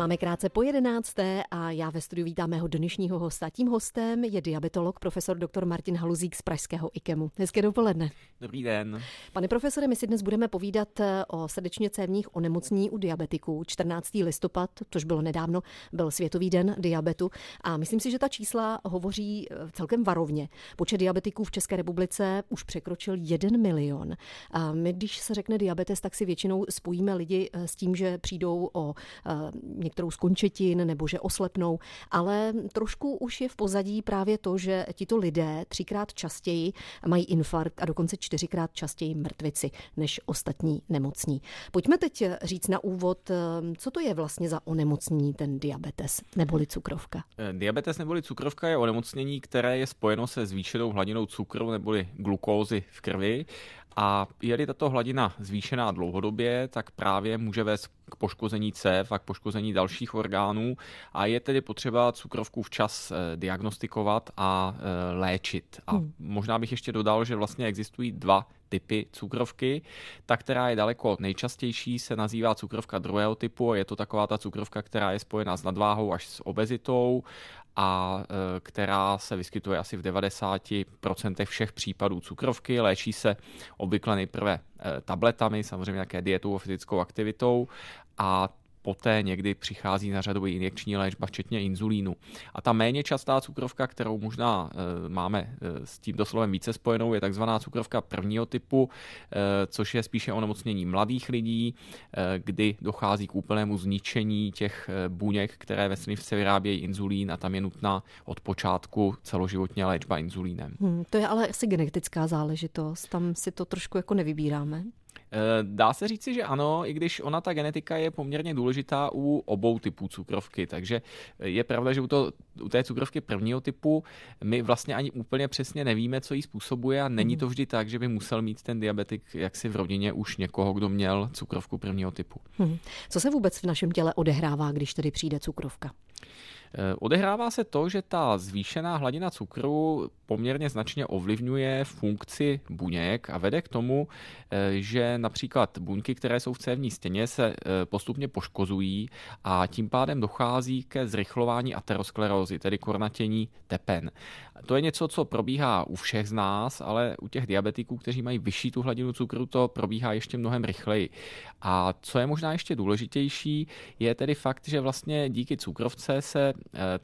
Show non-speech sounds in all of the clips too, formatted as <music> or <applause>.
Máme krátce po jedenácté a já ve studiu vítám mého dnešního hosta. Tím hostem je diabetolog profesor dr. Martin Haluzík z Pražského IKEMu. Hezké dopoledne. Dobrý den. Pane profesore, my si dnes budeme povídat eh, o srdečně cévních onemocnění u diabetiků. 14. listopad, což bylo nedávno, byl Světový den diabetu a myslím si, že ta čísla hovoří eh, celkem varovně. Počet diabetiků v České republice už překročil 1 milion. A my, když se řekne diabetes, tak si většinou spojíme lidi eh, s tím, že přijdou o některou z končetin nebo že oslepnou, ale trošku už je v pozadí právě to, že tito lidé třikrát častěji mají infarkt a dokonce čtyřikrát častěji mrtvici než ostatní nemocní. Pojďme teď říct na úvod, co to je vlastně za onemocnění ten diabetes neboli cukrovka. Eh, diabetes neboli cukrovka je onemocnění, které je spojeno se zvýšenou hladinou cukru neboli glukózy v krvi a je-li tato hladina zvýšená dlouhodobě, tak právě může vést k poškození cév a k poškození dalších orgánů a je tedy potřeba cukrovku včas eh, diagnostikovat a eh, léčit. A hmm. možná bych ještě dodal, že vlastně existují dva typy cukrovky. Ta, která je daleko nejčastější, se nazývá cukrovka druhého typu. Je to taková ta cukrovka, která je spojena s nadváhou až s obezitou a e, která se vyskytuje asi v 90% všech případů cukrovky. Léčí se obvykle nejprve e, tabletami, samozřejmě nějaké dietou a fyzickou aktivitou a poté někdy přichází na řadu injekční léčba, včetně inzulínu. A ta méně častá cukrovka, kterou možná e, máme e, s tím doslovem více spojenou, je takzvaná cukrovka prvního typu, e, což je spíše onemocnění mladých lidí, kdy dochází k úplnému zničení těch buněk, které ve slivce vyrábějí inzulín a tam je nutná od počátku celoživotně léčba inzulínem. Hmm, to je ale asi genetická záležitost, tam si to trošku jako nevybíráme. Eh, dá se říci, že ano, i když ona ta genetika je poměrně důležitá u obou typů cukrovky, takže je pravda, že u, to, u té cukrovky prvního typu my vlastně ani úplně přesně nevíme, co jí způsobuje a není to vždy tak, že by musel mít ten diabetik jaksi v rodině už někoho, kdo měl cukrovku prvního typu. Hmm. Co se vůbec v našem těle odehrává, když tedy přijde cukrovka? Eh, odehrává se to, že ta zvýšená hladina cukru poměrně značně ovlivňuje funkci buněk a vede k tomu, eh, že například buňky, které jsou v cévní stěně, se eh, postupně poškozují a tím pádem dochází ke zrychlování aterosklerózy, tedy kornatění tepen. To je něco, co probíhá u všech z nás, ale u těch diabetiků, kteří mají vyšší tu hladinu cukru, to probíhá ještě mnohem rychleji. A co je možná ještě důležitější, je tedy fakt, že vlastně díky cukrovce se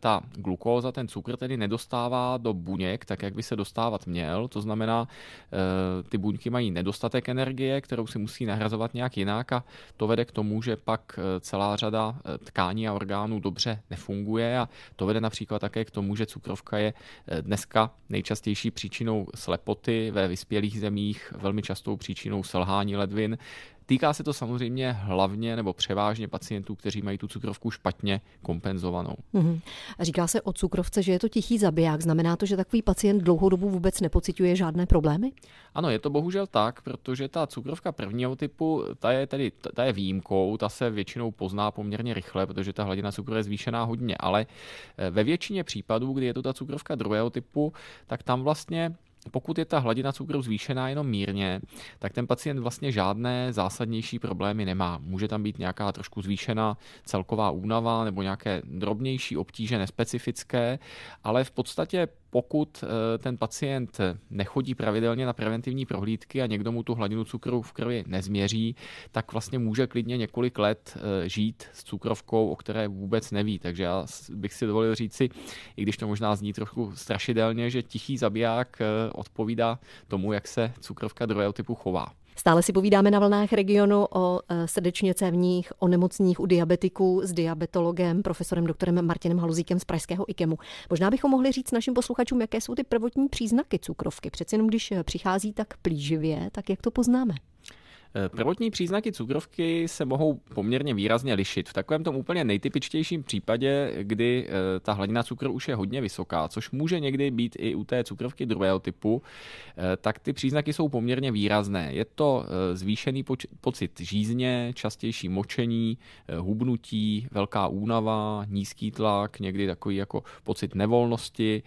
ta glukóza, ten cukr tedy nedostává do buněk, tak jak by se dostávat měl. To znamená, eh, ty buňky mají nedostatek energie, kterou si musí nahrazovat nějak jinak a to vede k tomu, že pak eh, celá řada tkání a orgánů dobře nefunguje a to vede například také k tomu, že cukrovka je dneska nejčastější příčinou slepoty ve vyspělých zemích, velmi častou příčinou selhání ledvin, Týká se to samozřejmě hlavně nebo převážně pacientů, kteří mají tu cukrovku špatně kompenzovanou. Mm-hmm. Říká se o cukrovce, že je to tichý zabiják. Znamená to, že takový pacient dlouhou dobu vůbec nepociťuje žádné problémy? Ano, je to bohužel tak, protože ta cukrovka prvního typu, ta je tedy ta je výjimkou, ta se většinou pozná poměrně rychle, protože ta hladina cukru je zvýšená hodně, ale eh, ve většině případů, kdy je to ta cukrovka druhého typu, tak tam vlastně pokud je ta hladina cukru zvýšená jenom mírně, tak ten pacient vlastně žádné zásadnější problémy nemá. Může tam být nějaká trošku zvýšená celková únava nebo nějaké drobnější obtíže nespecifické, ale v podstatě pokud eh, ten pacient nechodí pravidelně na preventivní prohlídky a někdo mu tu hladinu cukru v krvi nezměří, tak vlastně může klidně několik let eh, žít s cukrovkou, o které vůbec neví. Takže já bych si dovolil říci, i když to možná zní trochu strašidelně, že tichý zabiják eh, odpovídá tomu, jak se cukrovka druhého typu chová. Stále si povídáme na vlnách regionu o e, srdečně cévních onemocněních u diabetiků s diabetologem, profesorem doktorem Martinem Haluzíkem z Pražského IKEMu. Možná bychom mohli říct našim posluchačům, jaké jsou ty prvotní příznaky cukrovky. Přeci jenom když přichází tak plíživě, tak jak to poznáme? Eh, prvotní příznaky cukrovky se mohou poměrně výrazně lišit. V takovém tom úplně nejtypičtějším případě, kdy eh, ta hladina cukru už je hodně vysoká, což může někdy být i u té cukrovky druhého typu, eh, tak ty příznaky jsou poměrně výrazné. Je to zvýšený pocit žízně, častější močení, hubnutí, velká únava, nízký tlak, někdy takový jako pocit nevolnosti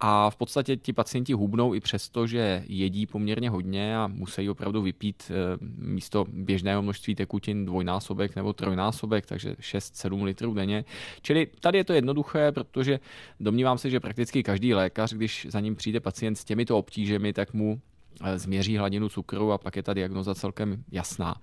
A v podstatě ti pacienti hubnou i přesto, že jedí poměrně hodně a musí opravdu vypít místo běžného množství tekutin dvojnásobek nebo trojnásobek, takže 6-7 litrů denně. Čili tady je to jednoduché, protože domnívám se, že prakticky každý lékař, když za ním přijde pacient s těmito obtížemi, tak mu změří hladinu cukru a pak je ta diagnoza celkem jasná.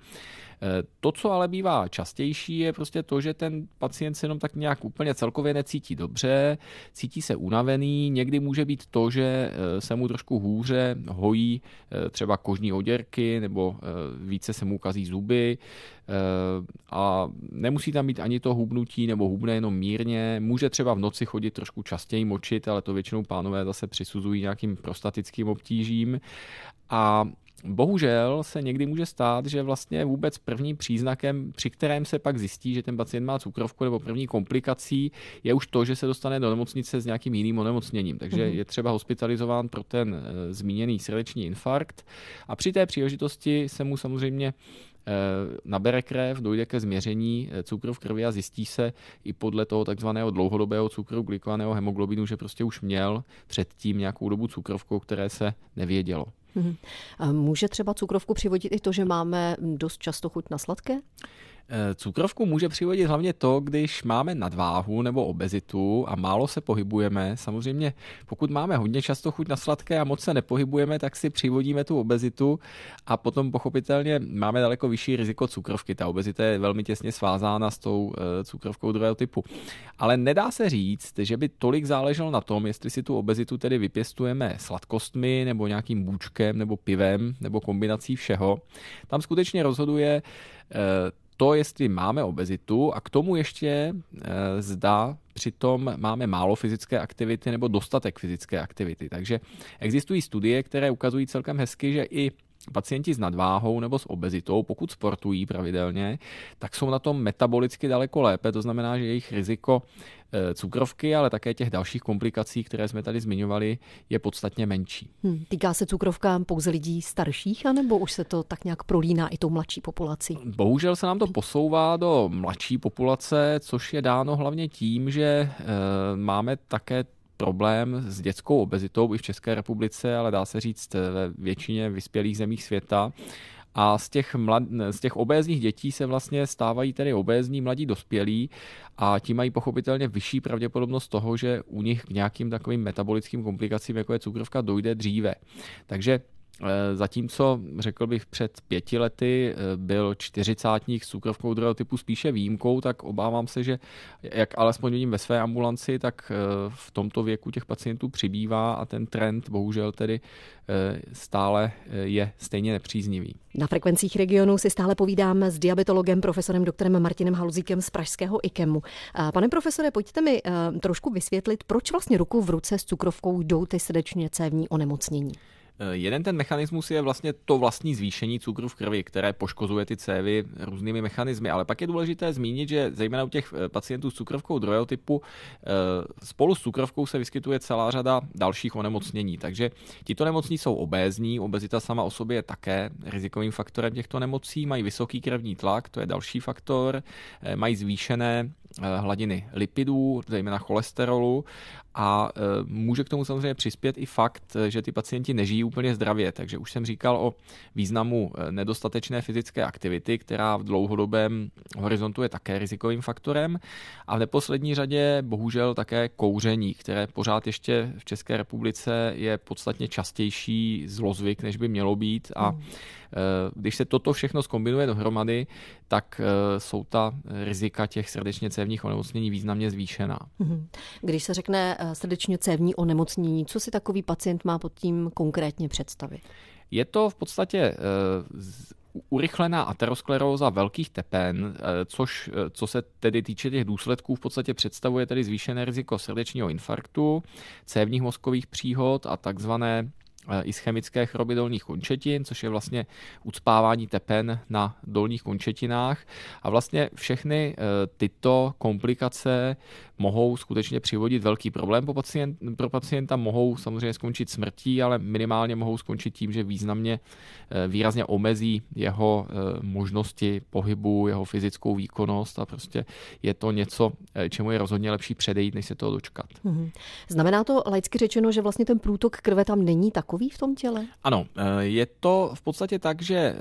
To, co ale bývá častější, je prostě to, že ten pacient se jenom tak nějak úplně celkově necítí dobře, cítí se unavený, někdy může být to, že eh, se mu trošku hůře hojí eh, třeba kožní oděrky nebo eh, více se mu ukazí zuby a nemusí tam být ani to hubnutí nebo hubne jenom mírně, může třeba v noci chodit trošku častěji močit, ale to většinou pánové zase přisuzují nějakým prostatickým obtížím. A Bohužel se někdy může stát, že vlastně vůbec prvním příznakem, při kterém se pak zjistí, že ten pacient má cukrovku nebo první komplikací, je už to, že se dostane do nemocnice s nějakým jiným onemocněním. Takže mm-hmm. je třeba hospitalizován pro ten e, zmíněný srdeční infarkt. A při té příležitosti se mu samozřejmě e, nabere krev, dojde ke změření eh, cukru v krvi a zjistí se i podle toho takzvaného dlouhodobého cukru glykovaného hemoglobinu, že prostě už měl předtím nějakou dobu cukrovku, které se nevědělo. Mhm. Může třeba cukrovku přivodit i to, že máme dost často chuť na sladké? Eh, cukrovku může přivodit hlavně to, když máme nadváhu nebo obezitu a málo se pohybujeme. Samozřejmě, pokud máme hodně často chuť na sladké a moc se nepohybujeme, tak si přivodíme tu obezitu a potom pochopitelně máme daleko vyšší riziko cukrovky. Ta obezita je velmi těsně svázána s tou eh, cukrovkou druhého typu. Ale nedá se říct, že by tolik záleželo na tom, jestli si tu obezitu tedy vypěstujeme sladkostmi nebo nějakým bůčkem nebo pivem nebo kombinací všeho. Tam skutečně rozhoduje eh, to, jestli máme obezitu a k tomu ještě e, zda přitom máme málo fyzické aktivity nebo dostatek fyzické aktivity. Takže existují studie, které ukazují celkem hezky, že i pacienti s nadváhou nebo s obezitou, pokud sportují pravidelně, tak jsou na tom metabolicky daleko lépe, to znamená, že jejich riziko eh, cukrovky, ale také těch dalších komplikací, které jsme tady zmiňovali, je podstatně menší. Hmm, týká se cukrovka pouze lidí starších, anebo už se to tak nějak prolíná i tou mladší populací? Bohužel se nám to posouvá do mladší populace, což je dáno hlavně tím, že e, máme také problém s dětskou obezitou i v České republice, ale dá se říct ve většině vyspělých zemích světa. A z těch, mlad, z těch obézních dětí se vlastně stávají tedy obézní mladí dospělí a ti mají pochopitelně vyšší pravděpodobnost toho, že u nich k nějakým takovým metabolickým komplikacím, jako je cukrovka, dojde dříve. Takže Eh, zatímco, řekl bych, před pěti lety eh, byl čtyřicátník s cukrovkou druhého typu spíše výjimkou, tak obávám se, že jak alespoň vidím ve své ambulanci, tak eh, v tomto věku těch pacientů přibývá a ten trend bohužel tedy stále je stejně nepříznivý. Na frekvencích regionu si stále povídám s diabetologem profesorem doktorem Martinem Haluzíkem z Pražského IKEMu. Pane profesore, pojďte mi trošku vysvětlit, proč vlastně ruku v ruce s cukrovkou jdou ty srdečně cévní onemocnění. Eh, jeden ten mechanismus je vlastně to vlastní zvýšení cukru v krvi, které poškozuje ty cévy různými mechanismy. Ale pak je důležité zmínit, že zejména u těch eh, pacientů s cukrovkou druhého typu eh, spolu s cukrovkou se vyskytuje celá řada dalších onemocnění. Takže tito nemocní jsou obézní, obezita sama o sobě je také rizikovým faktorem těchto nemocí, mají vysoký krevní tlak, to je další faktor, mají zvýšené hladiny lipidů, zejména cholesterolu a e, může k tomu samozřejmě přispět i fakt, že ty pacienti nežijí úplně zdravě. Takže už jsem říkal o významu nedostatečné fyzické aktivity, která v dlouhodobém horizontu je také rizikovým faktorem. A v neposlední řadě bohužel také kouření, které pořád ještě v České republice je podstatně častější zlozvyk, než by mělo být. A hmm. když se toto všechno skombinuje dohromady, tak jsou ta rizika těch srdečně cévních onemocnění významně zvýšená. Hmm. Když se řekne Eh, srdečně cévní onemocnění. Co si takový pacient má pod tím konkrétně představit? Je to v podstatě eh, urychlená ateroskleróza velkých tepen, eh, což, co se tedy týče těch důsledků, v podstatě představuje tedy zvýšené riziko srdečního infarktu, cévních mozkových příhod a takzvané ischemické choroby dolních končetin, což je vlastně ucpávání tepen na dolních končetinách. A vlastně všechny tyto komplikace mohou skutečně přivodit velký problém pro, pacient, pro pacienta, mohou samozřejmě skončit smrtí, ale minimálně mohou skončit tím, že významně, výrazně omezí jeho možnosti pohybu, jeho fyzickou výkonnost a prostě je to něco, čemu je rozhodně lepší předejít, než se toho dočkat. Mm-hmm. Znamená to laicky řečeno, že vlastně ten průtok krve tam není takový v tom těle? Ano, eh, je to v podstatě tak, že eh,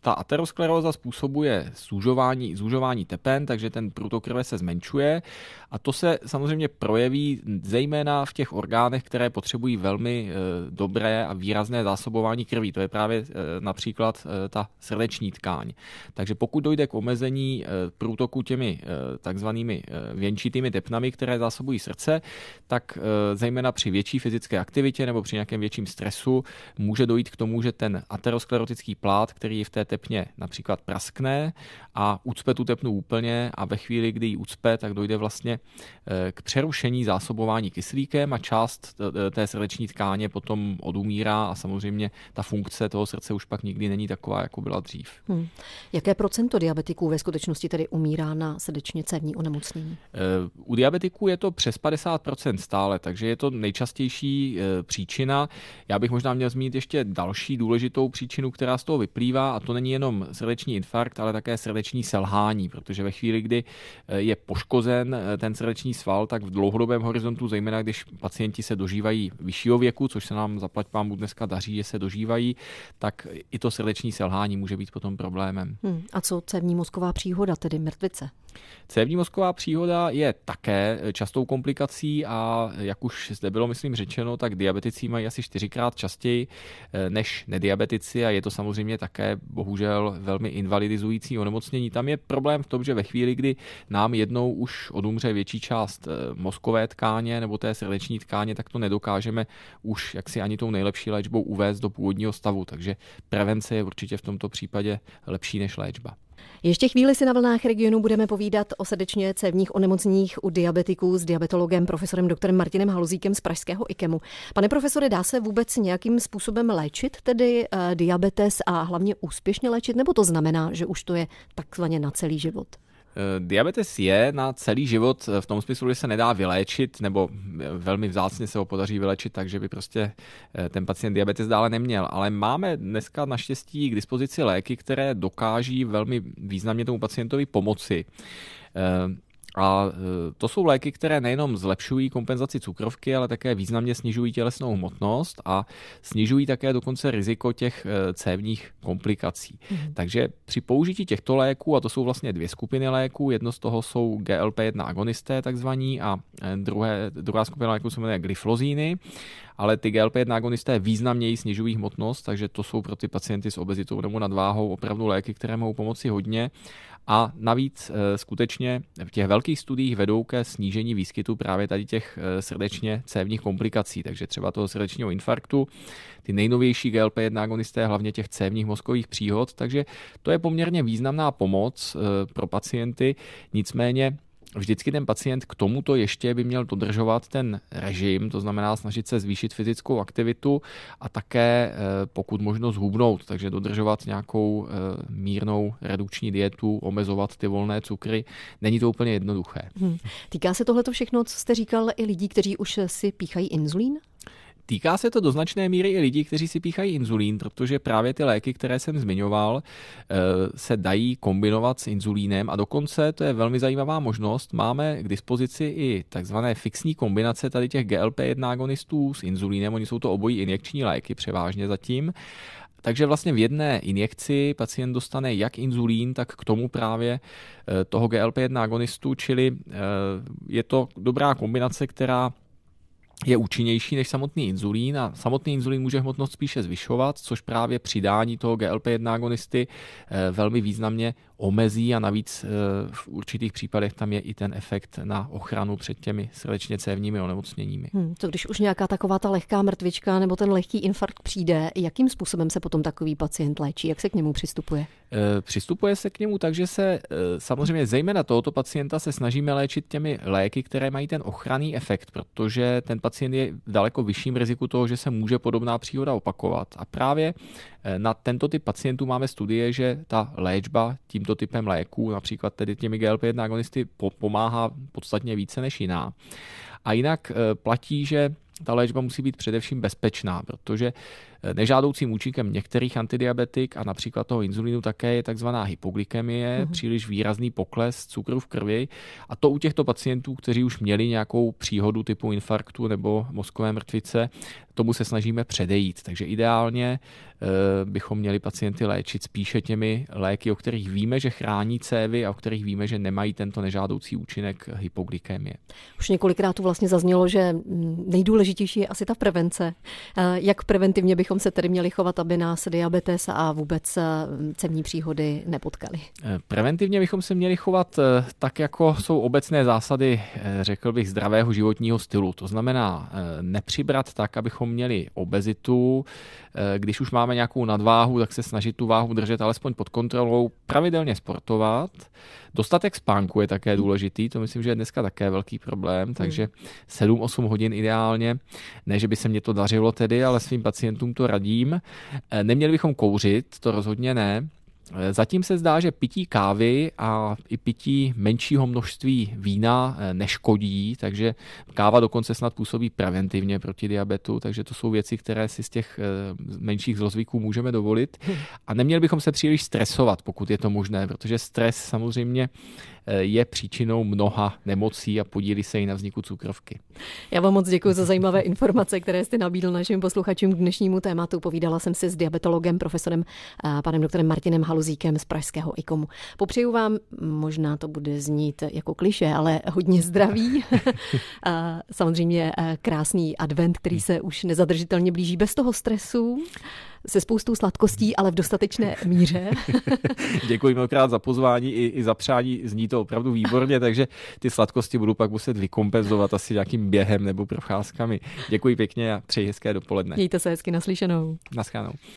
ta ateroskleróza způsobuje zúžování, zúžování tepen, takže ten průtok krve se zmenšuje a to se samozřejmě projeví zejména v těch orgánech, které potřebují velmi eh, dobré a výrazné zásobování krví. To je právě například ta srdeční tkáň. Takže pokud dojde k omezení průtoku těmi takzvanými věnčitými tepnami, které zásobují srdce, tak zejména při větší fyzické aktivitě nebo při nějakém větším stresu může dojít k tomu, že ten aterosklerotický plát, který v té tepně například praskne a ucpe tu tepnu úplně a ve chvíli, kdy ji ucpe, tak dojde vlastně eh, k přerušení zásobování kyslíkem a část eh, té srdeční tkáně potom odumírá a samozřejmě ta funkce toho srdce už pak nikdy není taková, jako byla dřív. Hmm. Jaké procento diabetiků ve skutečnosti tedy umírá na srdečně cévní onemocnění? U diabetiků je to přes 50% stále, takže je to nejčastější e, příčina. Já bych možná měl zmínit ještě další důležitou příčinu, která z toho vyplývá, a to není jenom srdeční infarkt, ale také srdeční selhání, protože ve chvíli, kdy e, je poškozen e, ten srdeční sval, tak v dlouhodobém horizontu, zejména když pacienti se dožívají vyššího věku, což se nám zaplať pámu dneska daří, že se dožívají, tak i to srdeční selhání může být potom problémem. Hmm. A co cévní mozková příhoda, tedy mrtvice? Cévní mozková příhoda je také častou komplikací a jak už zde bylo, myslím, řečeno, tak diabetici mají asi čtyřikrát častěji eh, než nediabetici a je to samozřejmě také bohužel velmi invalidizující onemocnění. Tam je problém v tom, že ve chvíli, kdy nám jednou už odumře větší část eh, mozkové tkáně nebo té srdeční tkáně, tak to nedokážeme už jaksi ani tou nejlepší léčbou uvést do původního stavu. Takže prevence je určitě v tomto případě lepší než léčba. Ještě chvíli si na vlnách regionu budeme povídat o srdečně cévních onemocněních u diabetiků s diabetologem profesorem doktorem Martinem Haluzíkem z Pražského IKEMu. Pane profesore, dá se vůbec nějakým způsobem léčit tedy uh, diabetes a hlavně úspěšně léčit, nebo to znamená, že už to je takzvaně na celý život? Eh, diabetes je na celý život v tom smyslu, že se nedá vyléčit, nebo eh, velmi vzácně se ho podaří vyléčit, takže by prostě eh, ten pacient diabetes dále neměl. Ale máme dneska naštěstí k dispozici léky, které dokáží velmi významně tomu pacientovi pomoci. A e, to jsou léky, které nejenom zlepšují kompenzaci cukrovky, ale také významně snižují tělesnou hmotnost a snižují také dokonce riziko těch e, cévních komplikací. Mm. Takže při použití těchto léků, a to jsou vlastně dvě skupiny léků, jedno z toho jsou GLP-1 agonisté takzvaní a e, druhé, druhá skupina léků se jmenuje glyflozíny, ale ty GLP-1 agonisté významněji snižují hmotnost, takže to jsou pro ty pacienty s obezitou nebo nadváhou opravdu léky, které mohou pomoci hodně. A navíc eh, skutečně v těch velkých studiích vedou ke snížení výskytu právě tady těch eh, srdečně cévních komplikací, takže třeba toho srdečního infarktu, ty nejnovější GLP-1 agonisté, hlavně těch cévních mozkových příhod, takže to je poměrně významná pomoc eh, pro pacienty, nicméně vždycky ten pacient k tomuto ještě by měl dodržovat ten režim, to znamená snažit se zvýšit fyzickou aktivitu a také eh, pokud možno zhubnout, takže dodržovat nějakou eh, mírnou redukční dietu, omezovat ty volné cukry. Není to úplně jednoduché. Hmm. Týká se tohle všechno, co jste říkal, i lidí, kteří už si píchají inzulín? Týká se to do značné míry i lidí, kteří si píchají inzulín, protože právě ty léky, které jsem zmiňoval, eh, se dají kombinovat s inzulínem a dokonce, to je velmi zajímavá možnost, máme k dispozici i takzvané fixní kombinace tady těch GLP-1 agonistů s inzulínem, oni jsou to obojí injekční léky převážně zatím. Takže vlastně v jedné injekci pacient dostane jak inzulín, tak k tomu právě eh, toho GLP-1 agonistu, čili eh, je to dobrá kombinace, která je účinnější než samotný inzulín a samotný inzulín může hmotnost spíše zvyšovat, což právě přidání toho GLP-1 agonisty eh, velmi významně omezí a navíc v určitých případech tam je i ten efekt na ochranu před těmi srdečně cévními onemocněními. Hmm, to když už nějaká taková ta lehká mrtvička nebo ten lehký infarkt přijde, jakým způsobem se potom takový pacient léčí? Jak se k němu přistupuje? Přistupuje se k němu tak, že se samozřejmě zejména tohoto pacienta se snažíme léčit těmi léky, které mají ten ochranný efekt, protože ten pacient je v daleko vyšším riziku toho, že se může podobná příhoda opakovat. A právě eh, na tento typ pacientů máme studie, že ta léčba tímto typem léků, například tedy těmi GLP-1 agonisty, pomáhá podstatně více než jiná. A jinak eh, platí, že ta léčba musí být především bezpečná, protože Nežádoucím účinkem některých antidiabetik a například toho inzulínu také je takzvaná hypoglykemie, mm-hmm. příliš výrazný pokles cukru v krvi. A to u těchto pacientů, kteří už měli nějakou příhodu typu infarktu nebo mozkové mrtvice, tomu se snažíme předejít. Takže ideálně eh, bychom měli pacienty léčit spíše těmi léky, o kterých víme, že chrání cévy a o kterých víme, že nemají tento nežádoucí účinek hypoglykemie. Už několikrát tu vlastně zaznělo, že nejdůležitější je asi ta prevence. Eh, jak preventivně bychom bychom se tedy měli chovat, aby nás diabetes a vůbec eh, cemní příhody nepotkaly? Eh, preventivně bychom se měli chovat eh, tak, jako jsou obecné zásady, řekl bych, zdravého životního stylu. To znamená nepřibrat tak, abychom měli obezitu. Když už máme nějakou nadváhu, tak se snažit tu váhu držet alespoň pod kontrolou, pravidelně sportovat. Dostatek spánku je také důležitý, to myslím, že je dneska také velký problém, hmm. takže 7-8 hodin ideálně. Ne, že by se mě to dařilo tedy, ale svým pacientům to radím. Eh, neměli bychom kouřit, to rozhodně ne. Eh, zatím se zdá, že pití kávy a i pití menšího množství vína eh, neškodí, takže káva dokonce snad působí preventivně proti diabetu, takže to jsou věci, které si z těch menších zlozvyků můžeme dovolit. A neměli bychom se příliš stresovat, pokud je to možné, protože stres samozřejmě je příčinou mnoha nemocí a podílí se i na vzniku cukrovky. Já vám moc děkuji za zajímavé informace, které jste nabídl našim posluchačům k dnešnímu tématu. Povídala jsem si s diabetologem, profesorem panem doktorem Martinem Haluzíkem z Pražského IKOMu. Popřeju vám, možná to bude znít jako kliše, ale hodně zdraví. <laughs> Samozřejmě krásný advent, který se už nezadržitelně blíží bez toho stresu se spoustou sladkostí, ale v dostatečné míře. <laughs> Děkuji mnohokrát za pozvání i, i za přání. Zní to opravdu výborně, takže ty sladkosti budu pak muset vykompenzovat asi nějakým během nebo procházkami. Děkuji pěkně a přeji hezké dopoledne. Mějte se hezky naslyšenou. Naschánou.